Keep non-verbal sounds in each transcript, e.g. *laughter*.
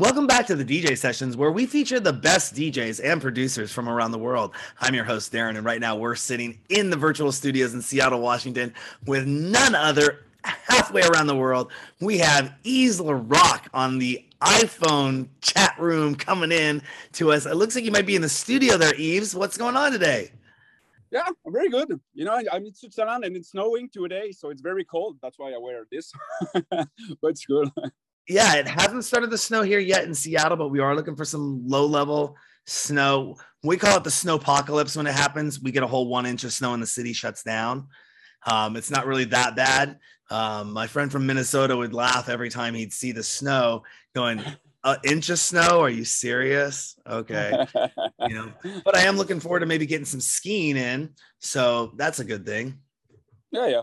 Welcome back to the DJ sessions where we feature the best DJs and producers from around the world. I'm your host, Darren, and right now we're sitting in the virtual studios in Seattle, Washington with none other halfway around the world. We have Yves Larock on the iPhone chat room coming in to us. It looks like you might be in the studio there, Yves. What's going on today? Yeah, I'm very good. You know, I'm in Switzerland and it's snowing today, so it's very cold. That's why I wear this, *laughs* but it's good. Yeah, it hasn't started to snow here yet in Seattle, but we are looking for some low level snow. We call it the snow apocalypse when it happens. We get a whole one inch of snow and the city shuts down. Um, it's not really that bad. Um, my friend from Minnesota would laugh every time he'd see the snow going, an inch of snow? Are you serious? Okay. *laughs* you know, but I am looking forward to maybe getting some skiing in. So that's a good thing. Yeah, yeah.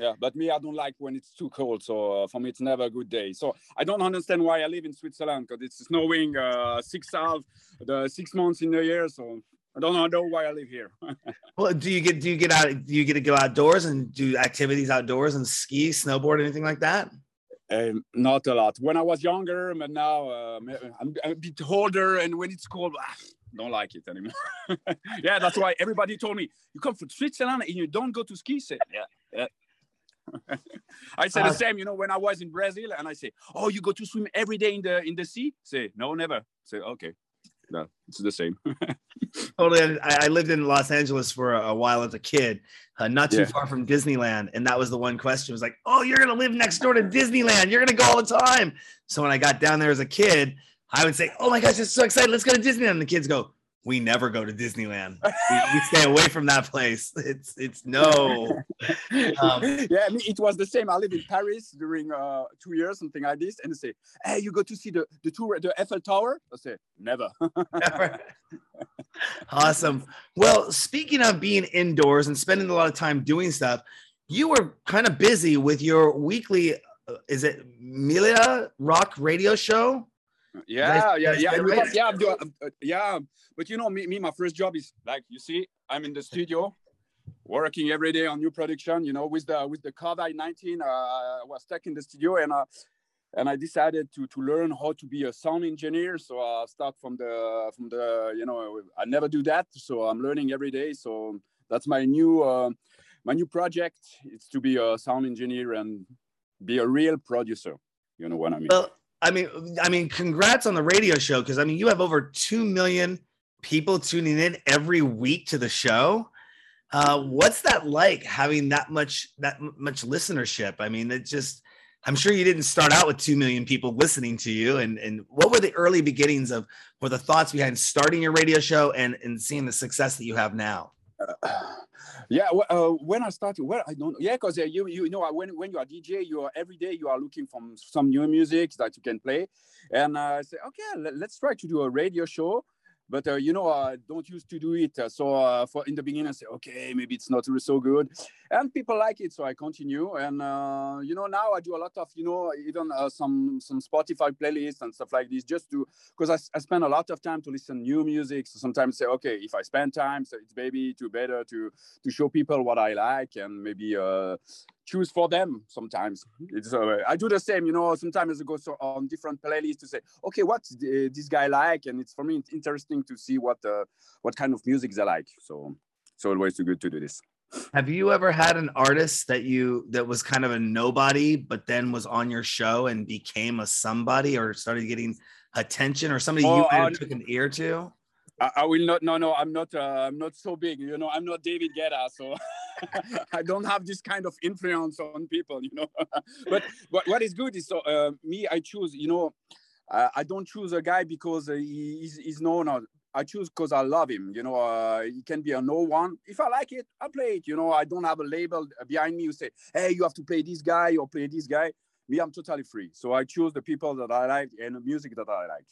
Yeah, but me, I don't like when it's too cold. So uh, for me, it's never a good day. So I don't understand why I live in Switzerland because it's snowing uh, six half the six months in the year. So I don't know why I live here. *laughs* well, do you get do you get out do you get to go outdoors and do activities outdoors and ski, snowboard, anything like that? Um, not a lot. When I was younger, but now uh, I'm a bit older, and when it's cold, ah, don't like it anymore. *laughs* yeah, that's why everybody told me you come from Switzerland and you don't go to ski. Say, yeah, yeah. I said uh, the same, you know, when I was in Brazil, and I say, "Oh, you go to swim every day in the in the sea?" Say, "No, never." Say, "Okay." no, it's the same. *laughs* totally. I, I, lived in Los Angeles for a, a while as a kid, uh, not too yeah. far from Disneyland, and that was the one question. It was like, "Oh, you're gonna live next door to Disneyland. You're gonna go all the time." So when I got down there as a kid, I would say, "Oh my gosh, it's so excited! Let's go to Disneyland." And the kids go, we never go to Disneyland. *laughs* we, we, stay away from that place. It's it's no. Um, yeah, I mean, it was the same. I lived in Paris during uh, two years, something like this, and they say, "Hey, you go to see the the tour, the Eiffel Tower?" I say, "Never." never. awesome. Well, speaking of being indoors and spending a lot of time doing stuff, you were kind of busy with your weekly. Uh, is it Milia Rock radio show? Yeah, yeah, yeah, right? yeah, I'm doing, uh, yeah. But you know, me, me, my first job is like you see, I'm in the studio, working every day on new production. You know, with the with the COVID nineteen, uh, I was stuck in the studio, and uh, and I decided to to learn how to be a sound engineer. So I start from the from the you know I never do that, so I'm learning every day. So that's my new uh, my new project. It's to be a sound engineer and be a real producer. You know what I mean? Well, I mean, I mean, congrats on the radio show because I mean, you have over two million people tuning in every week to the show. Uh, what's that like having that much that much listenership? I mean, it just I'm sure you didn't start out with two million people listening to you. And and what were the early beginnings of or the thoughts behind starting your radio show and and seeing the success that you have now? Uh, yeah, uh, when I started, well, I don't. Yeah, because uh, you you know when when you are DJ, you are every day you are looking for some new music that you can play, and uh, I say, okay, let, us try to do a radio show. But uh, you know i don't used to do it. Uh, so uh, for in the beginning i say okay maybe it's not so good and people like it so i continue and uh, you know now i do a lot of you know even uh, some some spotify playlists and stuff like this just to because I, I spend a lot of time to listen new music so sometimes say okay if i spend time so it's maybe to better to to show people what i like and maybe uh, choose for them sometimes. It's uh, I do the same, you know. Sometimes I go so on different playlists to say, okay, what's the, this guy like, and it's for me it's interesting to see what uh, what kind of music they like. So it's always too good to do this. Have you ever had an artist that you that was kind of a nobody, but then was on your show and became a somebody, or started getting attention, or somebody oh, you uh, took an ear to? I, I, will not. No, no, I'm not. Uh, I'm not so big. You know, I'm not David Guetta, so. *laughs* I don't have this kind of influence on people, you know. *laughs* but, but what is good is so uh, me, I choose, you know, I don't choose a guy because uh, he's, he's known. Or I choose because I love him. You know, uh, he can be a no one. If I like it, I play it. You know, I don't have a label behind me who say, "Hey, you have to play this guy or play this guy." Me, I'm totally free. So I choose the people that I like and the music that I like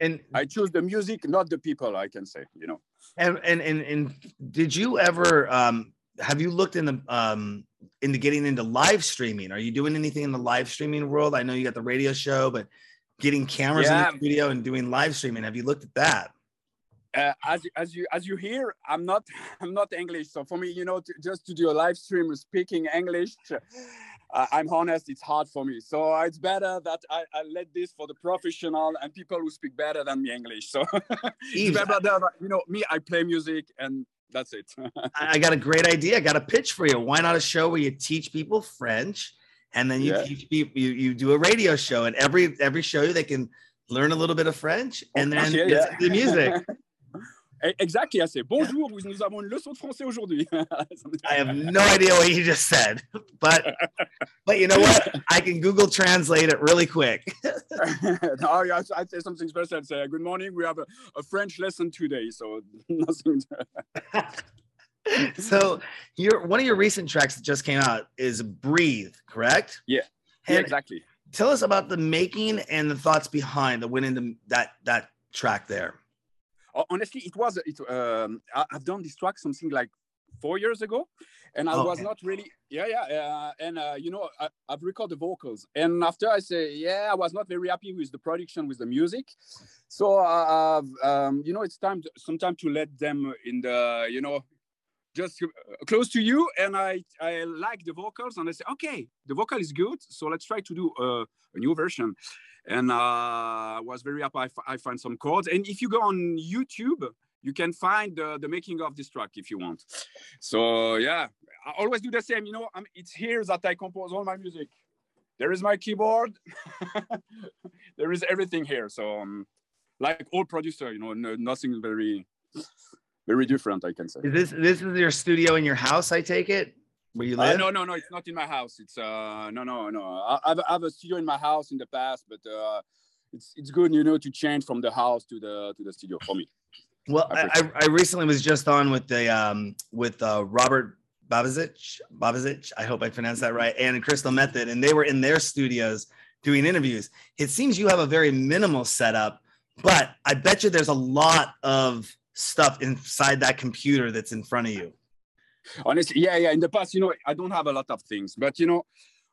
and I choose the music, not the people. I can say, you know. And and and, and did you ever um, have you looked in the um, into getting into live streaming? Are you doing anything in the live streaming world? I know you got the radio show, but getting cameras yeah. in the studio and doing live streaming. Have you looked at that? Uh, as as you as you hear, I'm not *laughs* I'm not English, so for me, you know, to, just to do a live stream speaking English, I, am honest, it's hard for me. So it's better that I, I let this for the professional and people who speak better than me English. So *laughs* it's better that, you know, me, I play music and that's it. *laughs* I got a great idea. I got a pitch for you. Why not a show where you teach people French and then you yeah. teach people, you, you do a radio show and every, every show they can learn a little bit of French oh, and then yeah, yeah. the music. *laughs* Eh, exactly, I say bonjour, nous avons une leçon de français aujourd'hui. *laughs* I have no idea what you just said, but but you know what? I can Google translate it really quick. *laughs* no, yeah, I'd say something special. I'd say good morning. We have a, a French lesson today, so nothing. So your one of your recent tracks that just came out is "Breathe," correct? Yeah. yeah, exactly. Tell us about the making and the thoughts behind the winning the, that that track there honestly, it was it. Um, I've done this track something like four years ago, and I was not really yeah yeah uh, and uh, you know I, have recorded the vocals, and after I say yeah, I was not very happy with the production with the music, so uh, um, you know it's time to, sometime to let them in the you know just uh, close to you and I, I like the vocals and I say, okay, the vocal is good. So let's try to do a, a new version and I uh, was very happy. I, I find some chords, and if you go on YouTube, you can find the, the making of this track if you want. So yeah, I always do the same. You know, I'm, it's here that I compose all my music. There is my keyboard. *laughs* there is everything here. So um, like all producer, you know, no, nothing very, very different. I can say. Is this this is your studio in your house? I take it where you uh, live? Uh, no, no, no. It's not in my house. It's uh, no, no, no. I, I, have, I have a studio in my house in the past, but uh, it's it's good, you know, to change from the house to the to the studio for me. Well, I, I, recently was just on with the um with uh, Robert Babazic, Babazic. I hope I pronounced that right, and Crystal Method, and they were in their studios doing interviews. It seems you have a very minimal setup, but I bet you there's a lot of stuff inside that computer that's in front of you. Honestly yeah yeah in the past you know i don't have a lot of things but you know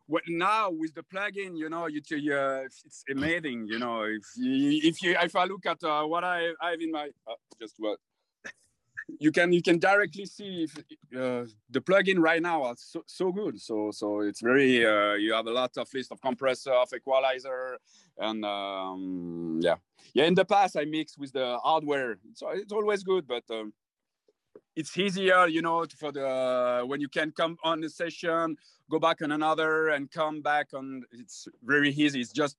what now with the plugin you know you, uh, it's amazing you know if you, if you if i look at uh, what i, I have in my uh, just what you can you can directly see if uh, the plugin right now are so, so good so so it's very uh, you have a lot of list of compressor of equalizer and um, yeah yeah in the past i mixed with the hardware so it's always good but um, it's easier, you know, for the when you can come on the session, go back on another, and come back on. It's very easy. It's just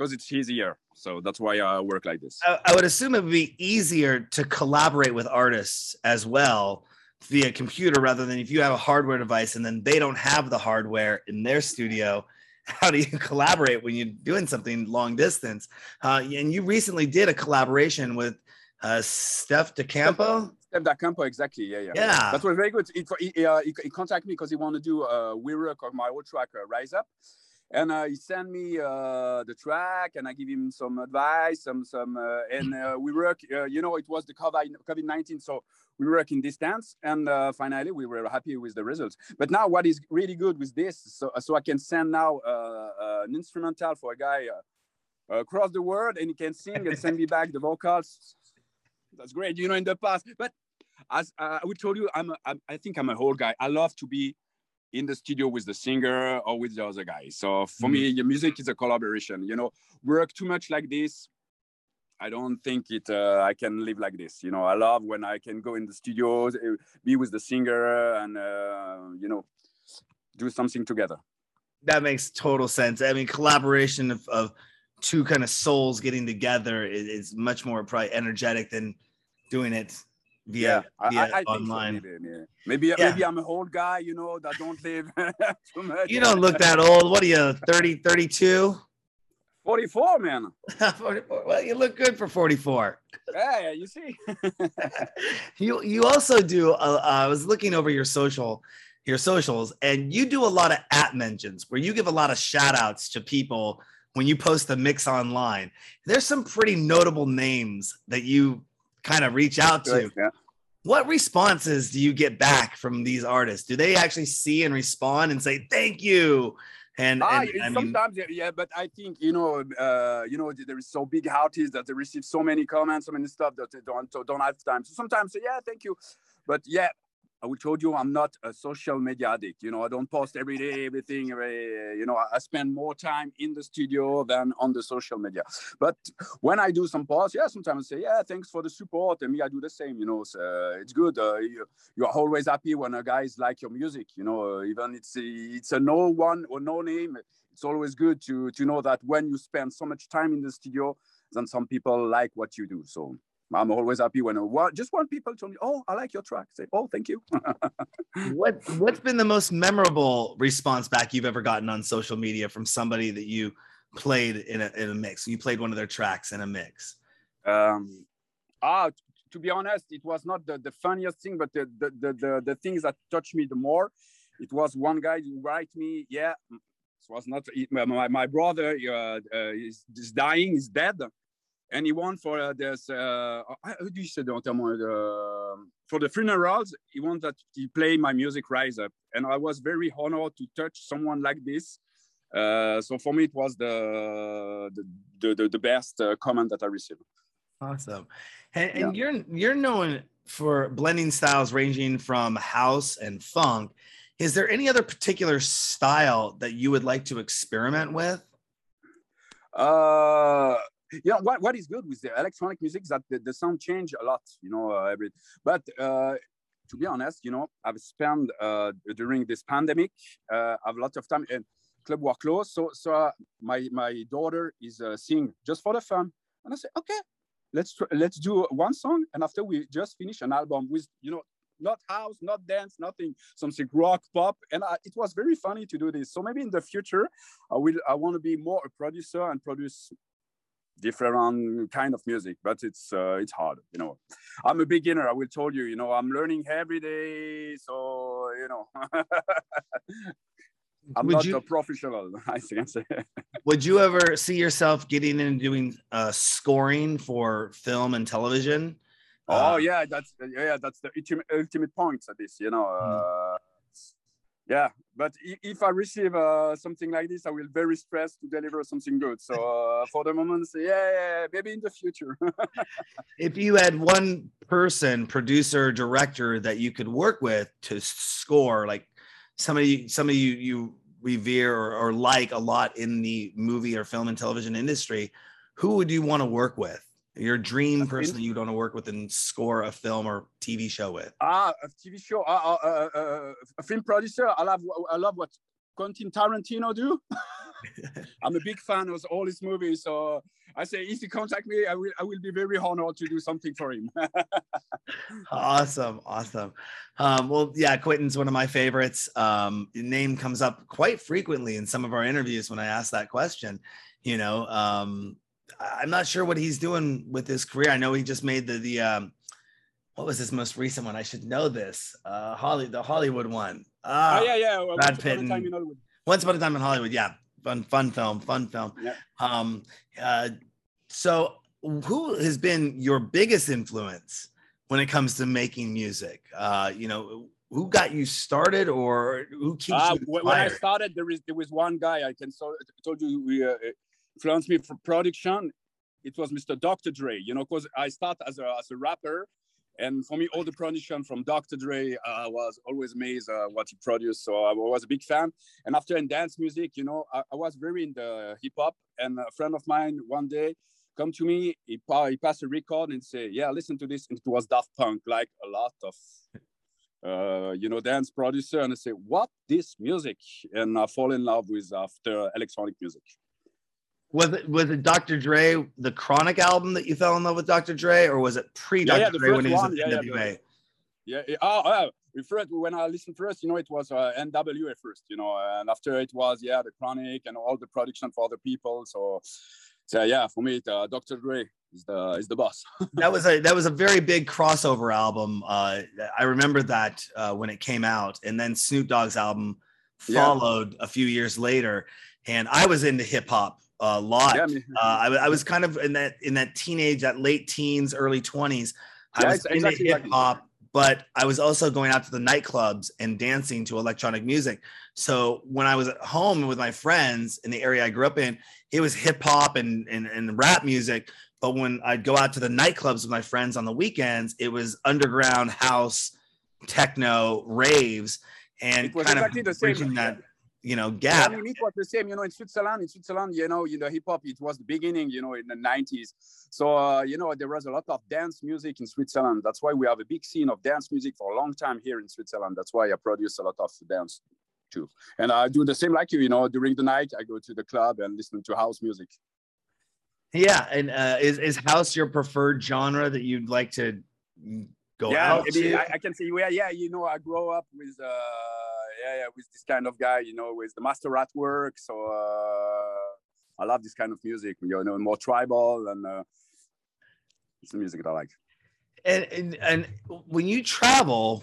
because it's easier. So that's why I work like this. I, I would assume it would be easier to collaborate with artists as well via computer rather than if you have a hardware device and then they don't have the hardware in their studio *laughs* how do you collaborate when you're doing something long distance uh, and you recently did a collaboration with uh, Steff da Campo. Steph DeCampo, exactly. Yeah, yeah. Yeah. That was very good. He, he, uh, he, he contacted me because he wanted to do a rework of my old track, uh, Rise Up. And uh, he sent me uh, the track, and I give him some advice, some some, uh, and uh, we work. Uh, you know, it was the COVID COVID nineteen, so we work in distance, and uh, finally we were happy with the results. But now, what is really good with this, so so I can send now an instrumental for a guy across the world, and he can sing and send me back the vocals that's great. You know, in the past, but as uh, I would told you, I'm, a, I'm I think I'm a whole guy. I love to be in the studio with the singer or with the other guy. So for mm. me, the music is a collaboration. You know, work too much like this. I don't think it. Uh, I can live like this. You know, I love when I can go in the studio, uh, be with the singer, and uh, you know, do something together. That makes total sense. I mean, collaboration of, of two kind of souls getting together is, is much more probably energetic than doing it via, yeah, via I, I online. So, maybe, yeah. maybe, yeah. maybe I'm an old guy, you know, that don't live *laughs* too much. You don't look that old. What are you, 30, 32? 44, man. *laughs* 44. Well, you look good for 44. Yeah, you see. *laughs* you you also do. Uh, I was looking over your social, your socials, and you do a lot of at mentions where you give a lot of shout outs to people when you post a mix online. There's some pretty notable names that you kind of reach out to. Yeah. What responses do you get back from these artists? Do they actually see and respond and say thank you? And, ah, and sometimes, mean, yeah, but I think you know, uh, you know, there is so big artists that they receive so many comments, so many stuff that they don't don't have time. So sometimes, yeah, thank you, but yeah, I will told you I'm not a social media addict. You know, I don't post every day everything. you know, I spend more time in the studio than on the social media. But when I do some posts, yeah, sometimes I say, yeah, thanks for the support, and me, I do the same. You know, so it's good. Uh, you, you're always happy when a guys like your music. You know, uh, even it's it's a no one or no name. It's always good to to know that when you spend so much time in the studio, then some people like what you do. So I'm always happy when a, just one people tell me, "Oh, I like your track." Say, "Oh, thank you." *laughs* what What's been the most memorable response back you've ever gotten on social media from somebody that you played in a in a mix? You played one of their tracks in a mix. Um, ah, to be honest, it was not the, the funniest thing, but the, the the, the the things that touched me the more. It was one guy who write me, yeah, it was not my, my brother uh, uh, is, is dying, is dead and he won for uh, this. Uh, how do you say the uh, for the funerals? He wanted that he play my music rise up, and I was very honored to touch someone like this. Uh, so for me, it was the the the, the best uh, comment that I received. Awesome, and, and yeah. you're you're known for blending styles ranging from house and funk. Is there any other particular style that you would like to experiment with? Uh, *laughs* you know what, what is good with the electronic music is that the, the sound change a lot you know uh, every but uh, to be honest you know i've spent uh, during this pandemic uh, i've a lot of time and club were closed so so uh, my my daughter is uh, singing just for the fun and i said okay let's let's do one song and after we just finish an album with you know not house, not dance, nothing, something rock, pop. And I, it was very funny to do this. So maybe in the future, I will, I want to be more a producer and produce different kind of music but it's uh, it's hard you know. I'm a beginner i will tell you you know i'm learning every day so you know. *laughs* I'm would not you, a professional *laughs* i think would you ever see yourself getting and doing uh, scoring for film and television? Oh uh, yeah that's yeah that's the ultimate, ultimate point of this you know mm yeah but if i receive uh, something like this i will very stressed to deliver something good. So uh, *laughs* for the moment yeah, yeah maybe in the future. *laughs* If you had one person producer director that you could work with to score like somebody you somebody you you revere or, or like a lot in the movie or film and television industry who would you want to work with your dream person that you want to work with and score a film or TV show with? Ah, a TV show, uh, uh, uh, a film producer. I love, I love what Quentin Tarantino do. *laughs* I'm a big fan of all his movies, so I say if you contact me, I will, I will be very honored to do something for him. *laughs* awesome, awesome. Um, well, yeah, Quentin's one of my favorites. Um, name comes up quite frequently in some of our interviews when I ask that question. You know, um, I'm not sure what he's doing with his career. I know he just made the the um, what was his most recent one? I should know this. Uh, Holly, the Hollywood one. Uh, oh yeah, yeah. Brad Pitt. And, Once upon a time in Hollywood. Yeah, fun, fun film, fun film. Yeah. Um, uh, so who has been your biggest influence when it comes to making music? Uh, you know, who got you started or who keeps uh, you when I started, there is there was one guy I can so, told you we uh, influenced me for production, it was Mr. Dr. Dre, you know, because I started as a, as a rapper. And for me, all the production from Dr. Dre uh, was always amazed uh, what he produced. So I was a big fan. And after in dance music, you know, I, I was very in the hip hop. And a friend of mine one day come to me, he, he passed a record and say, yeah, listen to this. And it was Daft Punk, like a lot of uh, you know, dance producer, and I say, "What this music?" And I fall in love with after electronic music. Was it was it Dr. Dre, the Chronic album that you fell in love with Dr. Dre, or was it pre Dr. Yeah, yeah, Dre when he was in yeah, NWA? Yeah, yeah. Oh, oh, first, when I listened first, you know, it was uh, NWA first, you know, and after it was yeah, the Chronic and all the production for other people. So, so yeah, for me, uh, Dr. Dre is the is the boss. *laughs* that was a that was a very big crossover album. Uh, I remember that uh, when it came out, and then Snoop Dogg's album followed yeah. a few years later. And I was into hip hop a lot. Yeah, I, mean, uh, I, I, was kind of in that in that teenage, that late teens, early twenties. I yeah, was into exactly hip hop, but I was also going out to the nightclubs and dancing to electronic music. So when I was at home with my friends in the area I grew up in, it was hip hop and, and and rap music. But when I'd go out to the nightclubs with my friends on the weekends, it was underground house, techno raves and kind exactly of the same. that you know Yeah, I mean, it was the same, you know, in Switzerland. In Switzerland, you know, in the hip hop, it was the beginning, you know, in the 90s. So, uh, you know, there was a lot of dance music in Switzerland. That's why we have a big scene of dance music for a long time here in Switzerland. That's why I produce a lot of dance too. And I do the same like you, you know, during the night, I go to the club and listen to house music. Yeah, and uh, is is house your preferred genre that you'd like to go yeah, out maybe to? I, I can say, yeah, yeah, you know, I grow up with, uh, yeah, yeah, with this kind of guy, you know, with the master at work. So uh, I love this kind of music, you know, more tribal and uh, it's the music that I like. and, and and when you travel,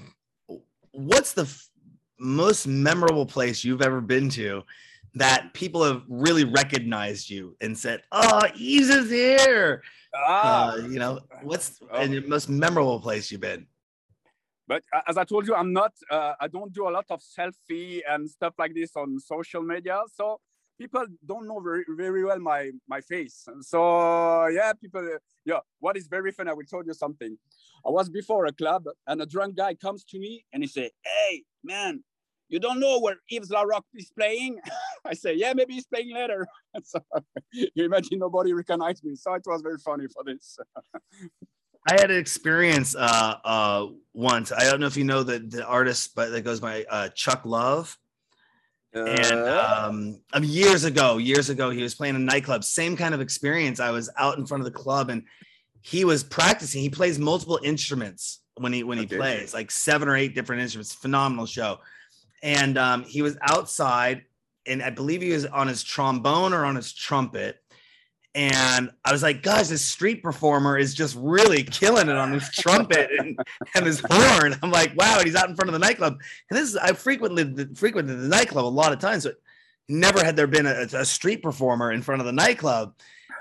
what's the f- most memorable place you've ever been to that people have really recognized you and said, "Oh, Yves is here." Ah, Uh, you know, what's Oh. and the most memorable place you've been? but uh, as I told you, I'm not, uh, I don't do a lot of selfie and stuff like this on social media. So people don't know very, very well my, my face. So yeah, people, uh, yeah, what is very funny, I will tell you something. I was before a club and a drunk guy comes to me and he say, hey, man, you don't know where Yves LaRock is playing? *laughs* I say, yeah, maybe he's playing later. *laughs* so you imagine nobody recognized me. So it was very funny for this. *laughs* I had an experience uh, uh, once. I don't know if you know the the artist, but that goes by uh, Chuck Love. And Uh, um, um, years ago, years ago, he was playing a nightclub. Same kind of experience. I was out in front of the club, and he was practicing. He plays multiple instruments when he when he Okay. plays, like seven or eight different instruments. Phenomenal show. And um, he was outside, and I believe he was on his trombone or on his trumpet. And I was like, guys, this street performer is just really killing it on his trumpet and, *laughs* and his horn. I'm like, wow, and he's out in front of the nightclub. And this is I frequently frequented the nightclub a lot of times, but never had there been a, a street performer in front of the nightclub.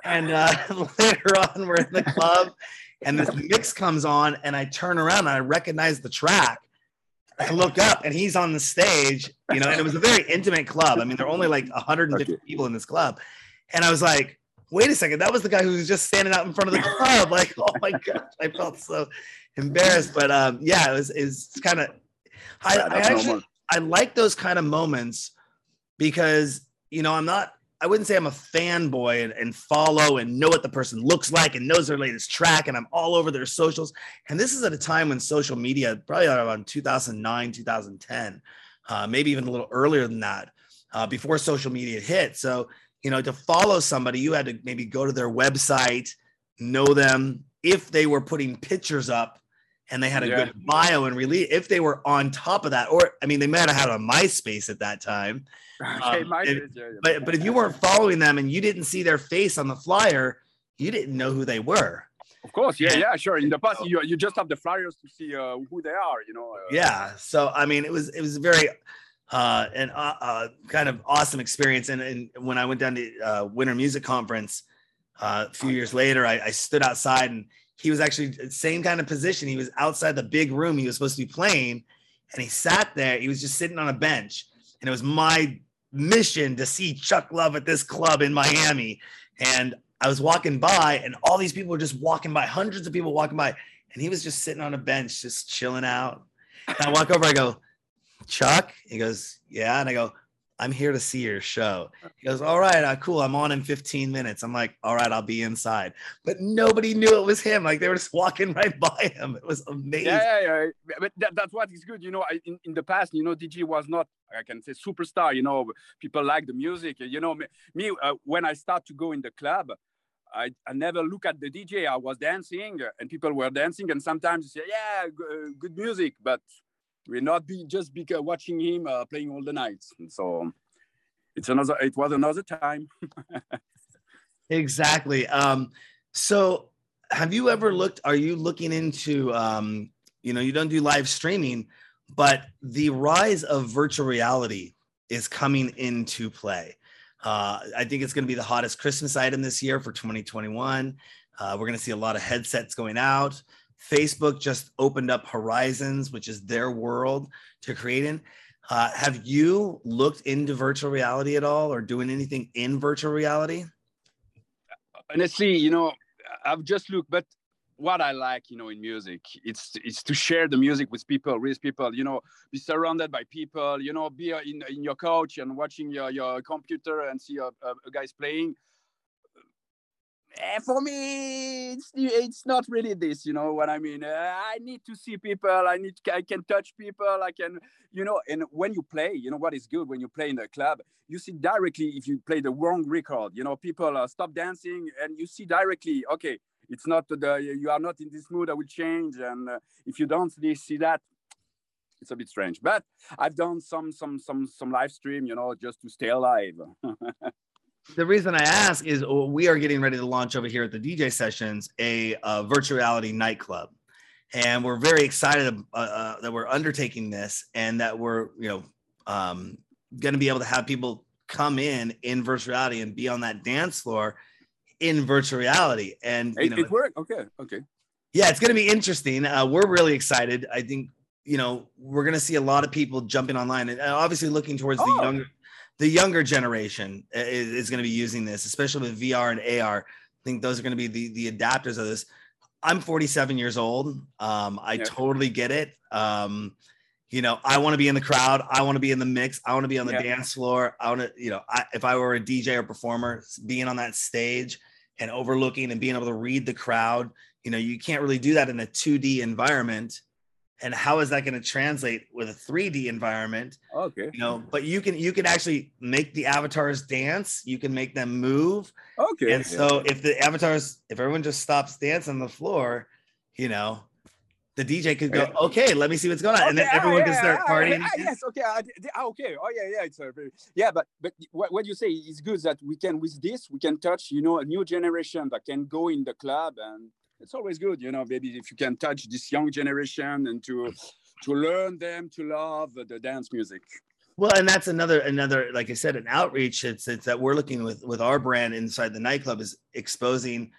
And uh, *laughs* later on, we're in the club, and this mix comes on, and I turn around and I recognize the track. I look up, and he's on the stage, you know, and it was a very intimate club. I mean, there are only like 150 Okay. people in this club, and I was like, wait a second, that was the guy who was just standing out in front of the club. Like, *laughs* oh my gosh, I felt so embarrassed. But um, yeah, it was it's kind of I, I actually, I like those kind of moments because you know I'm not I wouldn't say I'm a fanboy and, and follow and know what the person looks like and knows their latest track and I'm all over their socials. And this is at a time when social media, probably around 2009, 2010, uh, maybe even a little earlier than that, uh, before social media hit. So you know to follow somebody, you had to maybe go to their website, know them. If they were putting pictures up and they had a Yeah. good bio and release, if they were on top of that, or I mean, they might have had a MySpace at that time. Okay, Um, my it- yeah, yeah. But but if you weren't following them and you didn't see their face on the flyer, you didn't know who they were. Of course, yeah, yeah, sure. In the past, you, you just have the flyers to see uh, who they are, you know. Uh, Yeah. So I mean, it was it was very uh, an uh, uh, kind of awesome experience. And, and when I went down to uh, Winter Music Conference uh, a few years later, I, I stood outside and he was actually uh, same kind of position. He was outside the big room he was supposed to be playing, and he sat there. He was just sitting on a bench, and it was my mission to see Chuck Love at this club in Miami. And I was walking by, and all these people were just walking by, hundreds of people walking by, and he was just sitting on a bench, just chilling out. And I walk over, I go, Chuck? He goes, Yeah. And I go, I'm here to see your show. He goes, All right, uh, cool. I'm on in 15 minutes. I'm like, All right, I'll be inside. But nobody knew it was him. Like they were just walking *laughs* right by him. It was amazing. Yeah, yeah, yeah. But that, that's what is good. You know, I, in, in the past, you know, DJ was not, I can say, superstar. You know, people like the music. You know, me, me uh, when I start to go in the club, I, I never look at the DJ. I was dancing uh, and people were dancing. And sometimes you say, yeah, g- uh, good music. But we're not be just because watching him uh, playing all the nights. And so it's another, it was another time. *laughs* Exactly. Um, so have you ever looked, are you looking into um, you know, you don't do live streaming, but the rise of virtual reality is coming into play. Uh, I think it's going to be the hottest Christmas item this year for 2021. Uh, we're going to see a lot of headsets going out. Facebook just opened up Horizons, which is their world to create in. Uh, have you looked into virtual reality at all or doing anything in virtual reality? honestly, you know, I've just looked, but what I like, you know, in music. It's it's to share the music with people, with people. You know, be surrounded by people. You know, be in in your couch and watching your your computer and see a, a, a guys playing. Eh, for me, it's it's not really this. You know what I mean? Uh, I need to see people. I need I can touch people. I can you know. And when you play, you know what is good when you play in the club. You see directly if you play the wrong record. You know, people uh, stop dancing, and you see directly. Okay, it's not the you are not in this mood. I will change. And uh, if you don't see that, it's a bit strange. But I've done some some some some live stream. You know, just to stay alive. *laughs* the reason I ask is oh, we are getting ready to launch over here at the DJ Sessions a uh, virtual reality nightclub, and we're very excited uh, uh, that we're undertaking this and that we're you know um, going to be able to have people come in in virtual reality and be on that dance floor in virtual reality. And you it, know, it worked. Okay, okay. Yeah, it's going to be interesting. Uh, we're really excited. I think you know we're going to see a lot of people jumping online and obviously looking towards oh. the younger the younger generation is, is going to be using this, especially with VR and AR. I think those are going to be the, the adapters of this. I'm 47 years old. Um, I yeah. totally get it. Um, you know, I want to be in the crowd. I want to be in the mix. I want to be on the yeah. dance floor. I want to, you know, I, if I were a DJ or performer, being on that stage and overlooking and being able to read the crowd, you know, you can't really do that in a 2D environment and how is that going to translate with a 3d environment? Okay. You know but you can you can actually make the avatars dance you can make them move. Okay and so if the avatars if everyone just stops dancing on the floor you know the DJ could go, okay, let me see what's going on, okay, and then oh, everyone yeah, can start yeah, partying. Yeah, ah, yes, okay, ah, okay, oh yeah, yeah, it's a very, yeah, but but what, what you say is good that we can with this we can touch, you know, a new generation that can go in the club and it's always good, you know, maybe if you can touch this young generation and to to learn them to love the dance music. Well, and that's another another like I said, an outreach. It's it's that we're looking with with our brand inside the nightclub is exposing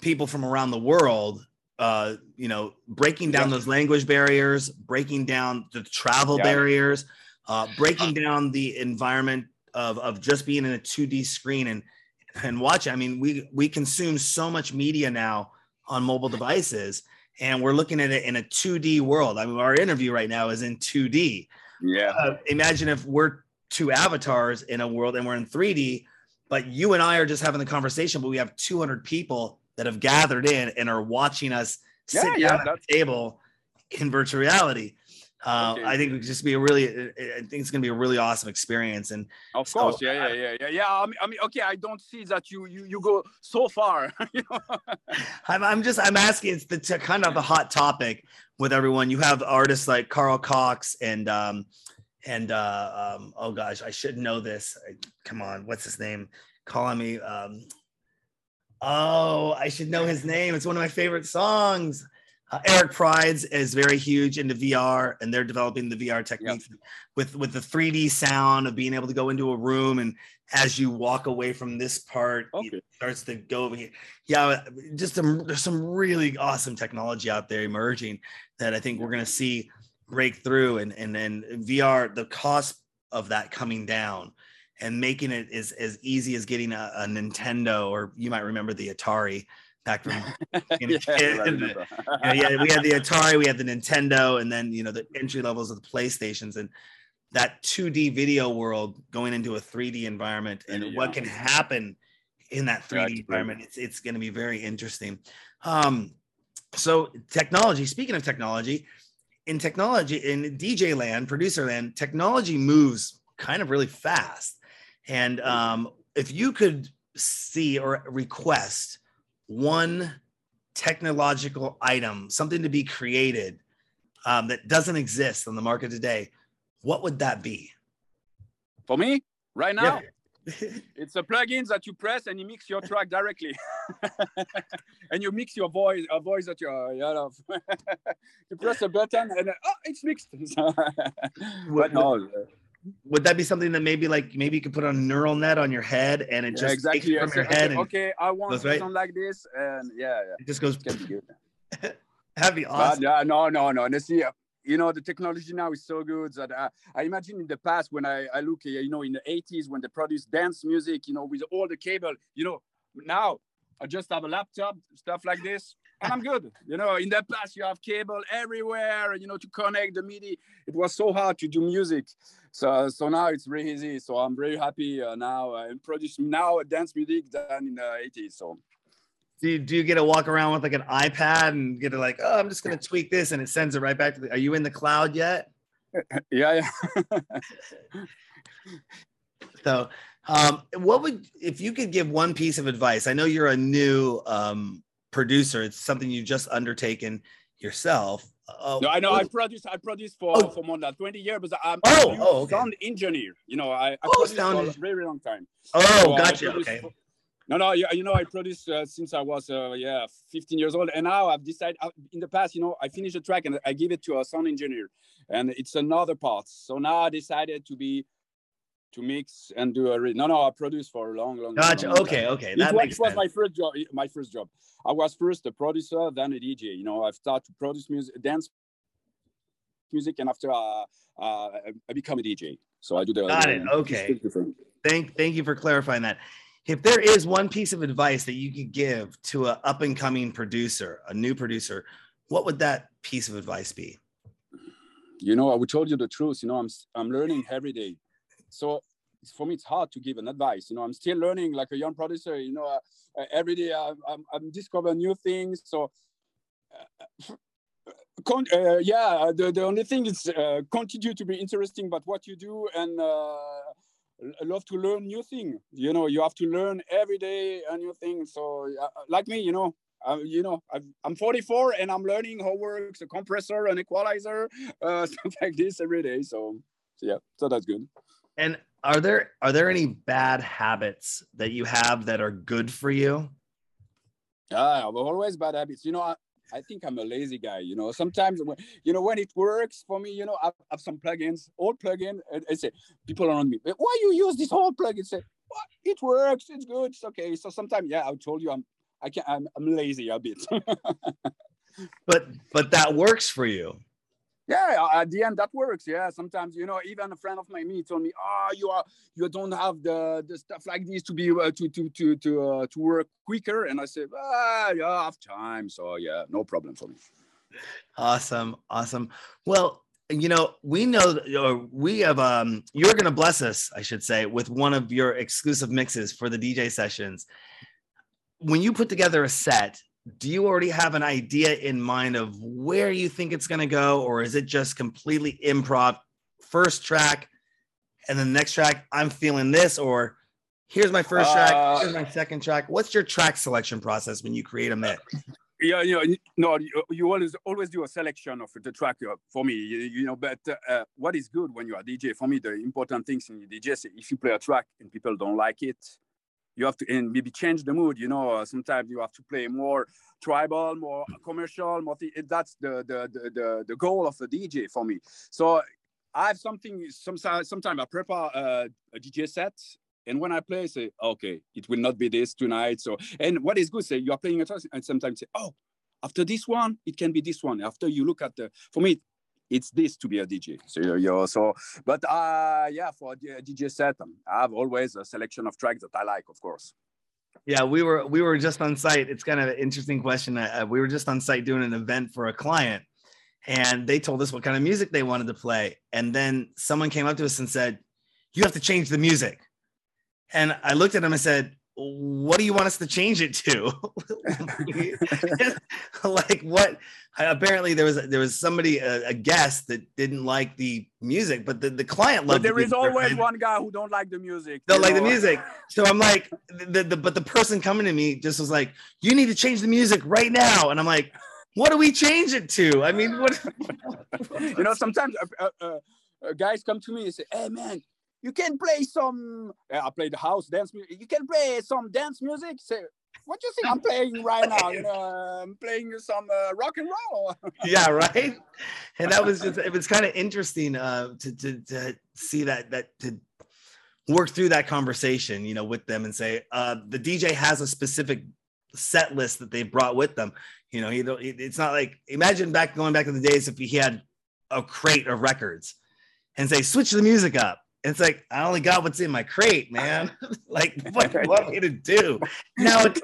people from around the world. Uh, you know, breaking down yeah. those language barriers, breaking down the travel yeah. barriers, uh, breaking down the environment of of just being in a 2D screen and and watching. I mean, we we consume so much media now on mobile devices and we're looking at it in a 2D world. I mean, our interview right now is in 2D. Yeah. Uh, imagine if we're two avatars in a world and we're in 3D, but you and I are just having the conversation, but we have 200 people that have gathered in and are watching us sit yeah, down at the table in virtual reality. Uh, okay. I think it would just be a really, I think it's going to be a really awesome experience. And of so, course, yeah, yeah, yeah, yeah, yeah. I mean, I mean, okay, I don't see that you you you go so far. *laughs* you know? I'm, I'm just, I'm asking. It's the t- kind of the hot topic with everyone. You have artists like Carl Cox and um and uh um oh gosh, I should know this. I, come on, what's his name? Calling me um. Oh, I should know his name. It's one of my favorite songs. Uh, Eric Prydz is very huge into VR, and they're developing the VR techniques yep. with with the 3D sound of being able to go into a room, and as you walk away from this part, okay. it starts to go over here. Yeah, just some, there's some really awesome technology out there emerging that I think we're going to see break through, and and and VR, the cost of that coming down and making it as, as easy as getting a, a Nintendo, or you might remember the Atari back from *laughs* you know, yeah, yeah, we had the Atari, we had the Nintendo, and then you know the entry levels of the PlayStations and that 2D video world going into a 3D environment and yeah. what can happen in that 3D yeah, environment. It's it's going to be very interesting. Um, so technology. Speaking of technology, in technology in DJ land, producer land, technology moves kind of really fast. And um, if you could see or request one technological item, something to be created um, that doesn't exist on the market today, what would that be? For me, right now, yeah. *laughs* it's a plugin that you press and you mix your track directly, *laughs* and you mix your voice, a voice that you, you know, *laughs* you press a button and oh, it's mixed. but no, would that be something that maybe like maybe you could put on a neural net on your head and it yeah, just exactly. takes yeah, from your okay, head and okay i want something right? like this and yeah, yeah. it just goes *laughs* that'd be awesome but, yeah no no no see you know the technology now is so good that I, I imagine in the past when I, I look you know in the 80s when they produced dance music you know with all the cable you know now i just have a laptop stuff like this and I'm good. You know, in the past you have cable everywhere, and you know, to connect the MIDI. It was so hard to do music. So so now it's really easy. So I'm very happy uh, now uh, and produce now dance music than in the 80s. So do you, do you get to walk around with like an iPad and get to like, oh, I'm just gonna tweak this and it sends it right back to the are you in the cloud yet? *laughs* yeah, yeah. *laughs* so um, what would if you could give one piece of advice? I know you're a new um, producer. It's something you've just undertaken yourself. Uh, no, I know. I produced. I produced for oh. for more than twenty years, but I'm oh, a oh, okay. sound engineer. You know, I, I oh, sound... for a very long time. Oh, so gotcha. Okay. For, no, no, you, you know, I produced uh, since I was, uh, yeah, 15 years old. And now I've decided uh, in the past, you know, I finish a track and I give it to a sound engineer and it's another part. So now I decided to be to mix and do a re- no no I produced for a long long time. gotcha. long okay time. okay that it, makes was sense. my first job my first job. I was first a producer then a DJ you know I've started to produce music dance music and after uh, uh, I become a DJ so I do the got it. okay. thank thank you for clarifying that. If there is one piece of advice that you could give to an up and coming producer a new producer what would that piece of advice be? You know I would tell you the truth. You know I'm I'm learning every day so for me, it's hard to give an advice. You know, I'm still learning like a young producer. You know, uh, uh, every day I'm, I'm, I'm, discovering new things. So, uh, con- uh, yeah, the, the only thing is uh, continue to be interesting about what you do and uh, love to learn new thing You know, you have to learn every day a new thing. So, like me, you know, uh, you know, i am 44 and I'm learning how works a compressor, an equalizer, uh, *laughs* stuff like this every day. So, so yeah, so that's good. And are there are there any bad habits that you have that are good for you? Yeah, always bad habits. You know, I, I think I'm a lazy guy. You know, sometimes when, you know when it works for me, you know, I have some plugins, old plugin, and I say people around me, why you use this whole plugin? Say, well, it works, it's good, it's okay. So sometimes, yeah, I told you I'm I can I'm, I'm lazy a bit. *laughs* but but that works for you yeah at the end that works yeah. Sometimes you know even a friend of mine me told me oh you are you don't have the the stuff like this to be uh, to to to to uh, to work quicker. And i said ah yeah i have time so yeah no problem for me. Awesome awesome. Well you know we know or we have um you're gonna bless us i should say with one of your exclusive mixes for the dj sessions. When you put together a set do you already have an idea in mind of where you think it's going to go or is it just completely improv? First track and then the next track i'm feeling this or here's my first uh, track here's my second track. What's your track selection process when you create a mix? *laughs* Yeah you know, no you, you always always do a selection of the track uh, for me you, you know but uh, what is good when you are dj for me the important things in dj if you play a track and people don't like it you have to and maybe change the mood you know sometimes you have to play more tribal more commercial more th- that's the, the the, the goal of the dj for me. So i have something sometimes sometimes i prepare uh, a dj set and when i play I say okay it will not be this tonight. So and what is good say you are playing a track and sometimes say oh after this one it can be this one. After you look at the for me it's this to be a DJ. So you so, but uh, yeah, for a DJ set, um, I have always a selection of tracks that I like, of course. Yeah, we were we were just on site. It's kind of an interesting question. Uh, we were just on site doing an event for a client, and they told us what kind of music they wanted to play. And then someone came up to us and said, "You have to change the music." And I looked at him and said, what do you want us to change it to? *laughs* Like what apparently there was there was somebody a, a, guest that didn't like the music but the, the client loved it. but there is always one guy who don't like the music don't like know? the music. So i'm like the, the but the person coming to me just was like you need to change the music right now. And i'm like what do we change it to? I mean what *laughs* you know sometimes uh, uh, uh, guys come to me and say hey man you can play some. I play the house dance music. You can play some dance music. Say, what you think I'm playing right now? You know, I'm playing some uh, rock and roll. *laughs* yeah, right. And that was just, it was kind of interesting uh, to, to to see that that to work through that conversation, you know, with them and say uh, the DJ has a specific set list that they brought with them. You know, know, it's not like imagine back going back in the days if he had a crate of records and say switch the music up it's like I only got what's in my crate, man. *laughs* like *laughs* what do you want me to do? Now *laughs* it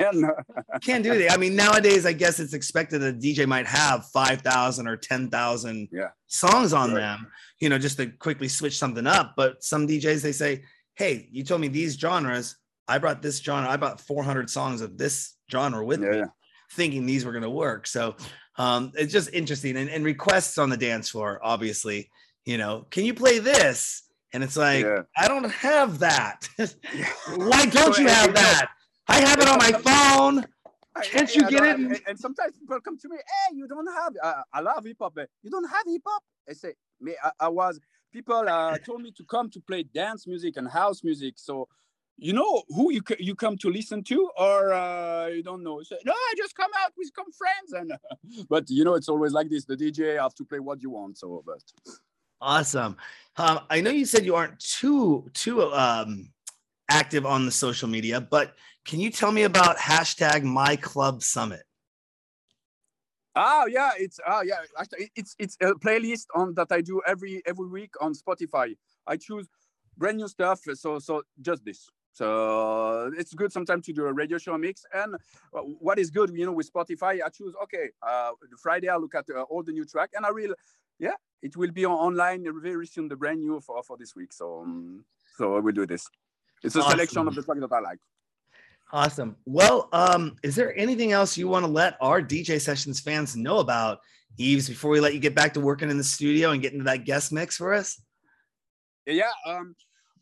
can't do that. I mean, nowadays I guess it's expected that a DJ might have five thousand or ten thousand Yeah. songs on Right. them, you know, just to quickly switch something up. But some DJs they say, Hey, you told me these genres. I brought this genre, I brought 400 songs of this genre with yeah, me thinking these were going to work. So um, it's just interesting. And, and requests on the dance floor, obviously, you know, can you play this? And it's like, Yeah. I don't have that. *laughs* Why don't So, you have you know, that? I have it on my phone. Can't you get it? And, and sometimes people come to me, hey, you don't have, uh, I love hip hop, but you don't have hip hop. I say, me, I, I was, people uh, told me to come to play dance music and house music. So, you know who you you come to listen to, or uh, you don't know? Say, no, I just come out with some friends, and *laughs* but you know it's always like this. The DJ have to play what you want. So, but Awesome. Um, I know you said you aren't too too um, active on the social media, but can you tell me about hashtag My Club Summit? Ah, yeah, it's ah, yeah. It's it's a playlist on that I do every every week on Spotify. I choose brand new stuff. So so just this. So it's good sometimes to do a radio show mix. And uh, what is good, you know, with Spotify, I choose okay. Uh, Friday I look at uh, all the new track, and I will, yeah, it will be on, online very soon. The brand new for for this week. So um, so I will do this. It's a selection of the track that I like. Awesome. Well, um, is there anything else you want to let our DJ Sessions fans know about, Yves, before we let you get back to working in the studio and get into that guest mix for us? yeah um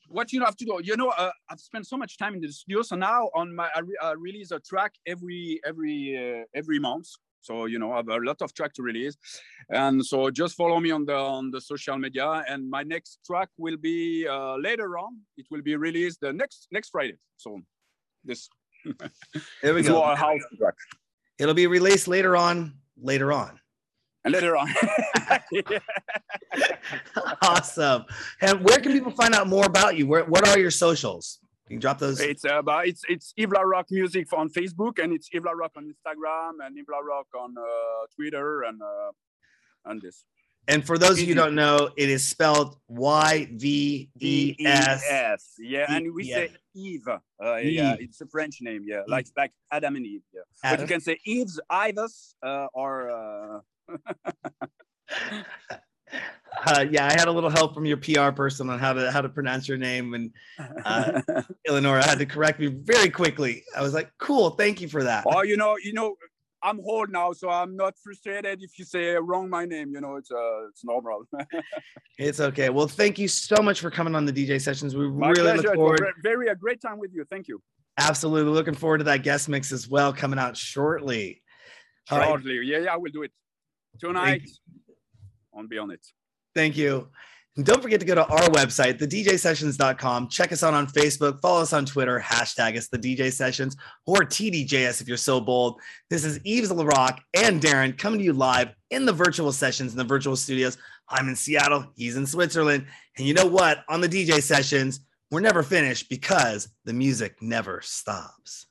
what you have to do you know uh, i've spent so much time in the studio so now on my i, re- I release a track every every uh, every month so you know i have a lot of track to release and so just follow me on the on the social media and my next track will be uh, later on it will be released the next next friday so this There we *laughs* go. our house track It'll be released later on. Later on. And later on *laughs* awesome. And where can people find out more about you? Where, what are your socials? You can drop those. It's about it's it's Yves Larock Music on Facebook and it's Yves Larock on Instagram and Yves Larock on uh, Twitter and uh, and this. And for those of you who don't know, it is spelled Y V E S. Yeah, and we say. Eve. Uh, yeah, it's a French name. Yeah, like like Adam and Eve. Yeah, but you can say Eve's, Ives, uh, or uh, *laughs* Uh, yeah, I had a little help from your PR person on how to how to pronounce your name, and Uh, *laughs* Eleanor had to correct me very quickly. I was like, "Cool, thank you for that." Oh, you know, you know. I'm old now, so I'm not frustrated if you say wrong my name. You know, it's uh, it's normal. *laughs* It's okay. Well, thank you so much for coming on the DJ sessions. We My really pleasure. look forward. very a great time with you. Thank you. Absolutely looking forward to that guest mix as well, coming out shortly. All right. Shortly. Yeah, yeah, I will do it tonight. On Be On It. Thank you. And don't forget to go to our website, thedjsessions.com. Check us out on Facebook, follow us on Twitter, hashtag us the DJ Sessions, or TDJS if you're so bold. This is Yves Larock and Darren coming to you live in the virtual sessions in the virtual studios. I'm in Seattle, he's in Switzerland. And you know what? On the DJ Sessions, we're never finished because the music never stops.